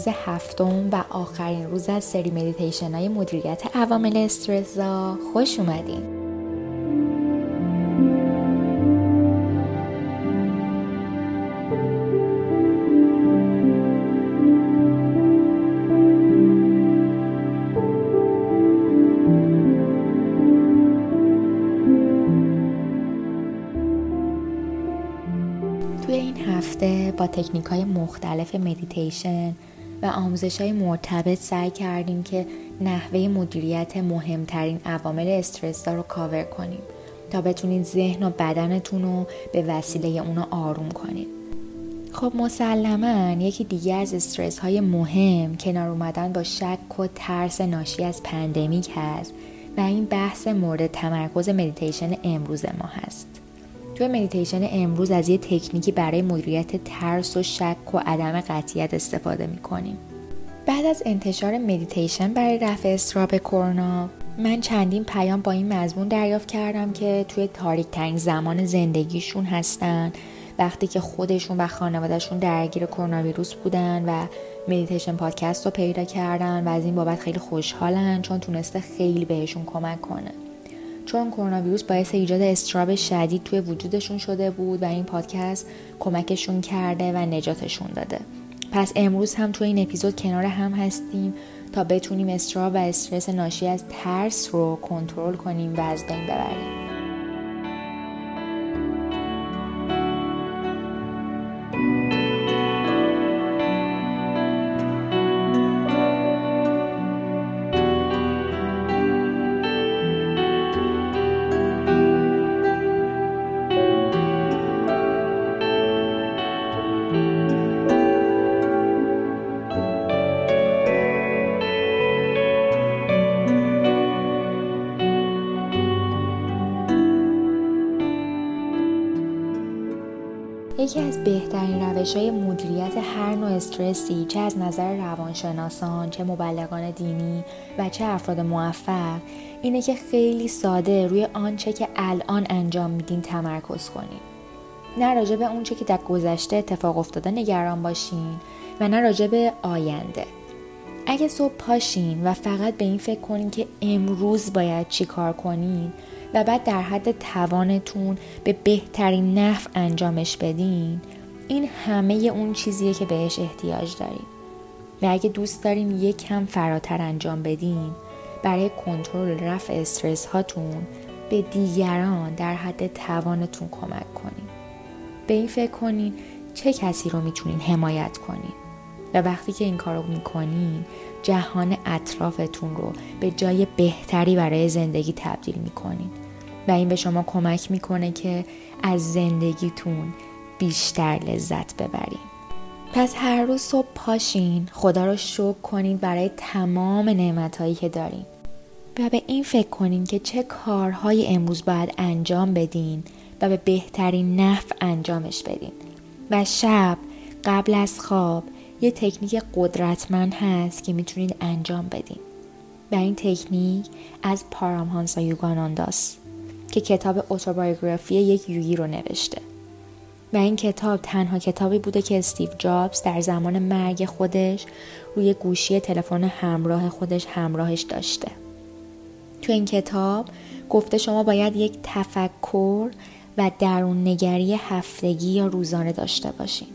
روز هفتم و آخرین روز از سری مدیتیشن های مدیریت عوامل استرسا خوش اومدین. توی این هفته با تکنیک های مختلف مدیتیشن و آموزش های مرتبط سعی کردیم که نحوه مدیریت مهمترین عوامل استرس رو کاور کنیم تا بتونید ذهن و بدنتون رو به وسیله اونا آروم کنید خب مسلما یکی دیگه از استرس های مهم کنار اومدن با شک و ترس ناشی از pandemic هست و این بحث مورد تمرکز مدیتیشن امروز ما هست. توی مدیتیشن امروز از یه تکنیکی برای مدیریت ترس و شک و عدم قطعیت استفاده می‌کنیم. بعد از انتشار مدیتیشن برای رفع اضطراب کرونا من چندین پیام با این مضمون دریافت کردم که توی تاریک ترین زمان زندگیشون هستن. وقتی که خودشون و خانوادهشون درگیر کرونا ویروس بودن و مدیتیشن پادکست رو پیدا کردن و از این بابت خیلی خوشحالن چون تونسته خیلی بهشون کمک کنه. چون کرونا ویروس باعث ایجاد استراب شدید توی وجودشون شده بود و این پادکست کمکشون کرده و نجاتشون داده. پس امروز هم توی این اپیزود کنار هم هستیم تا بتونیم استراب و استرس ناشی از ترس رو کنترل کنیم و از بین ببریم. یکی از بهترین روش های مدیریت هر نوع استرسی چه از نظر روانشناسان چه مبلغان دینی و چه افراد موفق اینه که خیلی ساده روی آنچه که الان انجام میدین تمرکز کنین. نه راجع به اونچه که در گذشته اتفاق افتاده نگران باشین و نه راجع به آینده. اگه صبح پاشین و فقط به این فکر کنین که امروز باید چی کار کنین و بعد در حد توانتون به بهترین نحو انجامش بدین این همه اون چیزیه که بهش احتیاج دارین و اگه دوست دارین یک کم فراتر انجام بدین برای کنترل رفع استرس هاتون به دیگران در حد توانتون کمک کنین. به این فکر کنین چه کسی رو می‌تونین حمایت کنین. و وقتی که این کار رو می‌کنین جهان اطرافتون رو به جای بهتری برای زندگی تبدیل می‌کنین. و این به شما کمک می‌کنه که از زندگیتون بیشتر لذت ببرین. پس هر روز صبح پاشین خدا رو شکر کنید برای تمام نعمتهایی که دارین. و به این فکر کنین که چه کارهای امروز باید انجام بدین و به بهترین نحو انجامش بدین. و شب قبل از خواب یه تکنیک قدرتمند هست که می‌تونید انجام بدین. و این تکنیک از پارامهانسا یوگانانداست. که کتاب اتوبایوگرافی یک یوگی رو نوشته. و این کتاب تنها کتابی بوده که استیو جابز در زمان مرگ خودش روی گوشی تلفن همراه خودش همراهش داشته. تو این کتاب گفته شما باید یک تفکر و درون نگری هفتگی یا روزانه داشته باشین.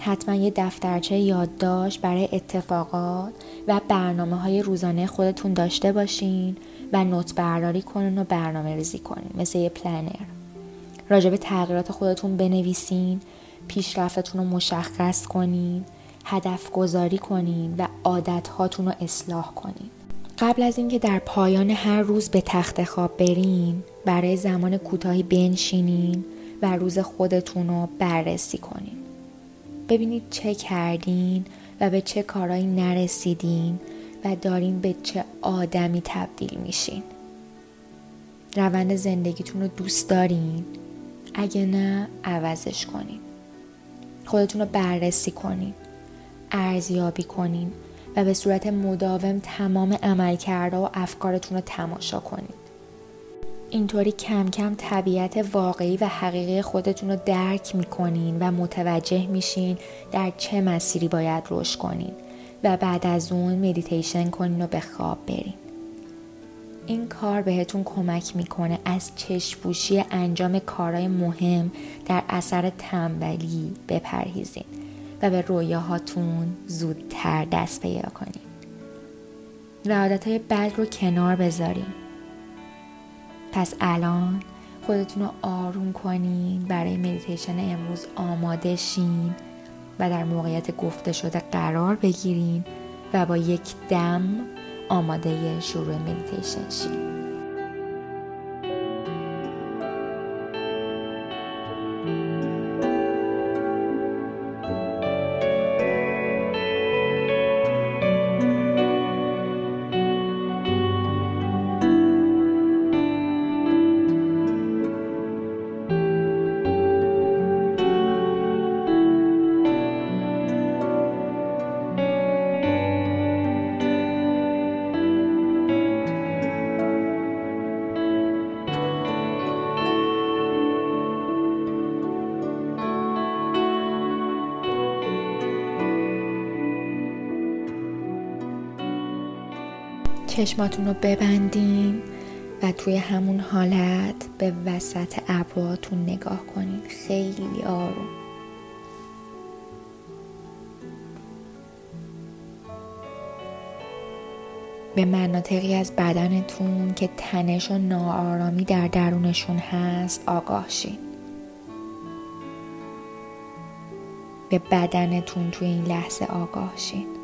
حتما یه دفترچه یادداشت برای اتفاقات و برنامه های روزانه خودتون داشته باشین و نوت برداری کنین و برنامه ریزی کنین مثل یه پلنر. راجب تغییرات خودتون بنویسین پیشرفتتون رو مشخص کنین هدف گذاری کنین و عادت هاتون رو اصلاح کنین. قبل از اینکه در پایان هر روز به تخت خواب برین برای زمان کوتاهی بنشینین و روز خودتون رو بررسی کنین. ببینید چه کردین و به چه کارهایی نرسیدین و دارین به چه آدمی تبدیل میشین. روند زندگیتون رو دوست دارین؟ اگه نه عوضش کنین. خودتون رو بررسی کنین ارزیابی کنین و به صورت مداوم تمام عملکردها و افکارتون رو تماشا کنید اینطوری کم کم طبیعت واقعی و حقیقی خودتون رو درک می‌کنین و متوجه میشین در چه مسیری باید رشد کنین و بعد از اون مدیتیشن کنین و به خواب برین. این کار بهتون کمک می‌کنه از چشپوشی انجام کارهای مهم در اثر تنبلی بپرهیزین و به رویاهاتون زودتر دست پیدا کنین. و عادتهای بد رو کنار بذارین. پس الان خودتون رو آروم کنین برای مدیتیشن امروز آماده شین و در موقعیت گفته شده قرار بگیرین و با یک دم آماده شروع مدیتیشن شین. چشماتون رو ببندین و توی همون حالت به وسط ابروهاتون نگاه کنین. خیلی آروم. به مناطقی از بدنتون که تنش و ناآرامی در درونشون هست آگاه شین. به بدنتون توی این لحظه آگاه شین.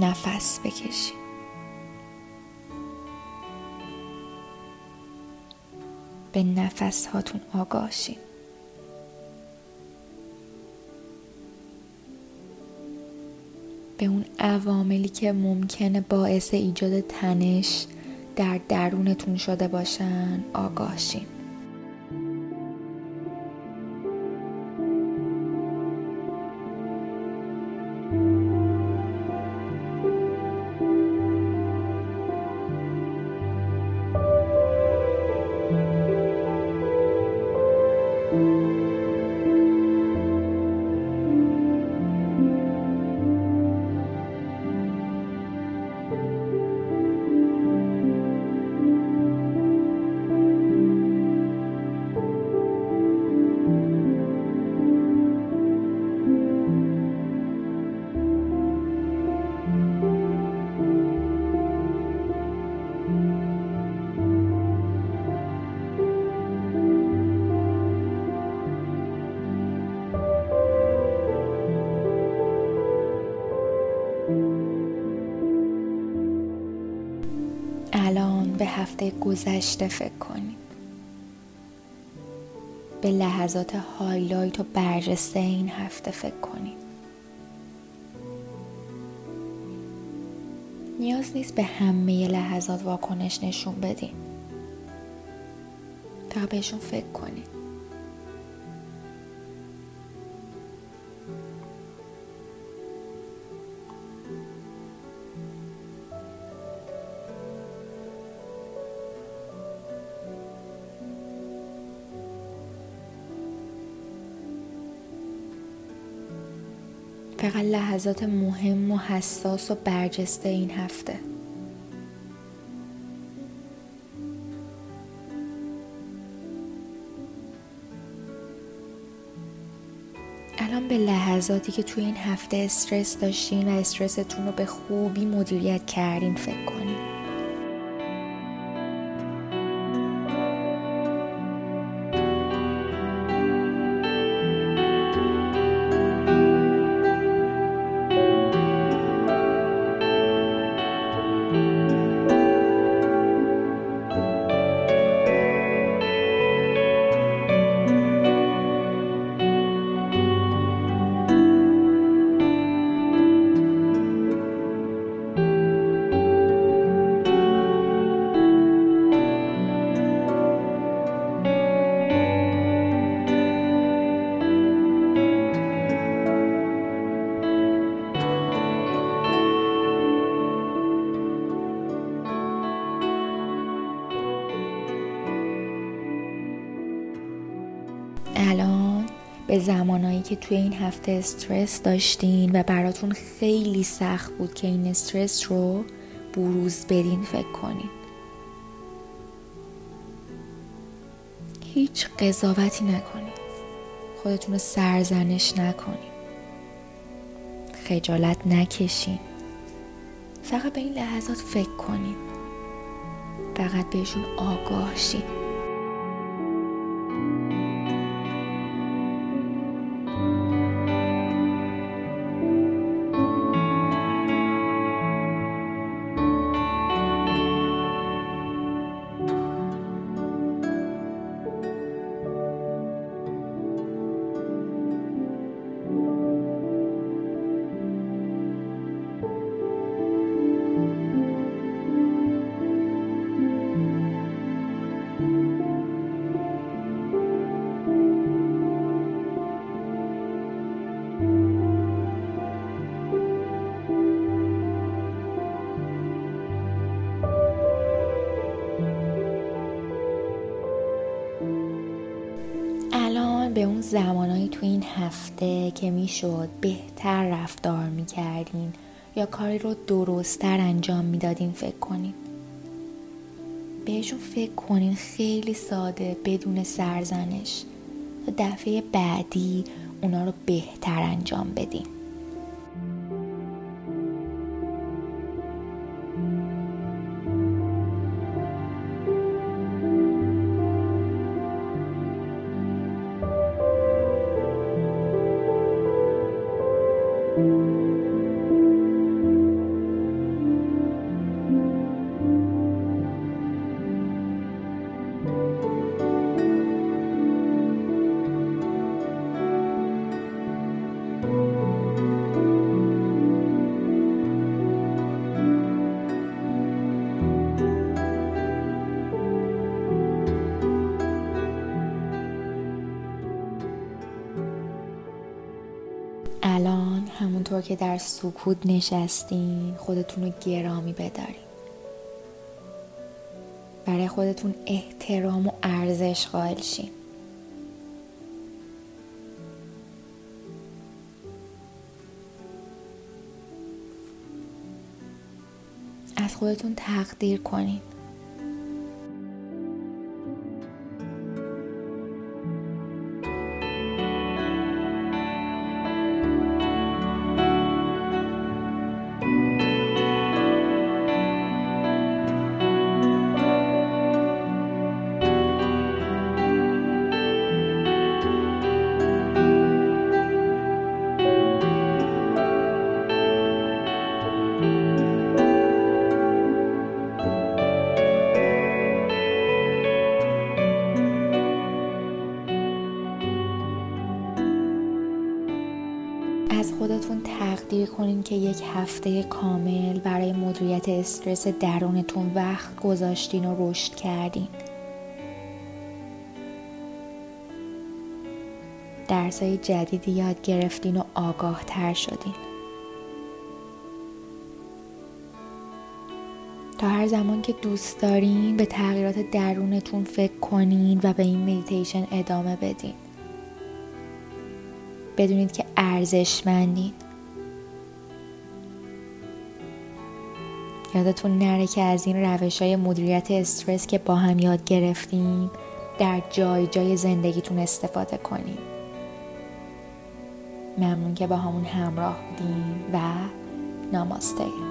نفس بکشید به نفس هاتون آگاه به اون عواملی که ممکنه باعث ایجاد تنش در درونتون شده باشن آگاه به هفته گذشته فکر کنید به لحظات هایلایت و برجسته این هفته فکر کنید نیاز نیست به همه لحظات واکنش نشون بدین تا بهشون فکر کنید فقط لحظات مهم و حساس و برجسته این هفته. الان به لحظاتی که توی این هفته استرس داشتین و استرستون رو به خوبی مدیریت کردین فکر کنید به زمانایی که توی این هفته استرس داشتین و براتون خیلی سخت بود که این استرس رو بروز بدین فکر کنین. هیچ قضاوتی نکنین. خودتون رو سرزنش نکنین. خجالت نکشین. فقط به این لحظات فکر کنین. فقط بهشون آگاه شین. زمانایی تو این هفته که می‌شد بهتر رفتار می‌کردین یا کاری رو درستتر انجام می‌دادین فکر کنین؟ بهشون فکر کنین خیلی ساده بدون سرزنش. تا دفعه بعدی اونا رو بهتر انجام بدین. که در سکوت نشستین خودتون رو گرامی بدارین برای خودتون احترام و ارزش قائل شین. از خودتون تقدیر کنین. از خودتون تقدیر کنین که یک هفته کامل برای مدیریت استرس درونتون وقت گذاشتین و رشد کردین. درسای جدیدی یاد گرفتین و آگاه تر شدین. تا هر زمان که دوست دارین به تغییرات درونتون فکر کنین و به این مدیتیشن ادامه بدین. بدونید که ارزشمندین. یادتون نره که از این روش های مدیریت استرس که با هم یاد گرفتیم در جای جای زندگیتون استفاده کنیم ممنون که با همون همراه بودیم و ناماسته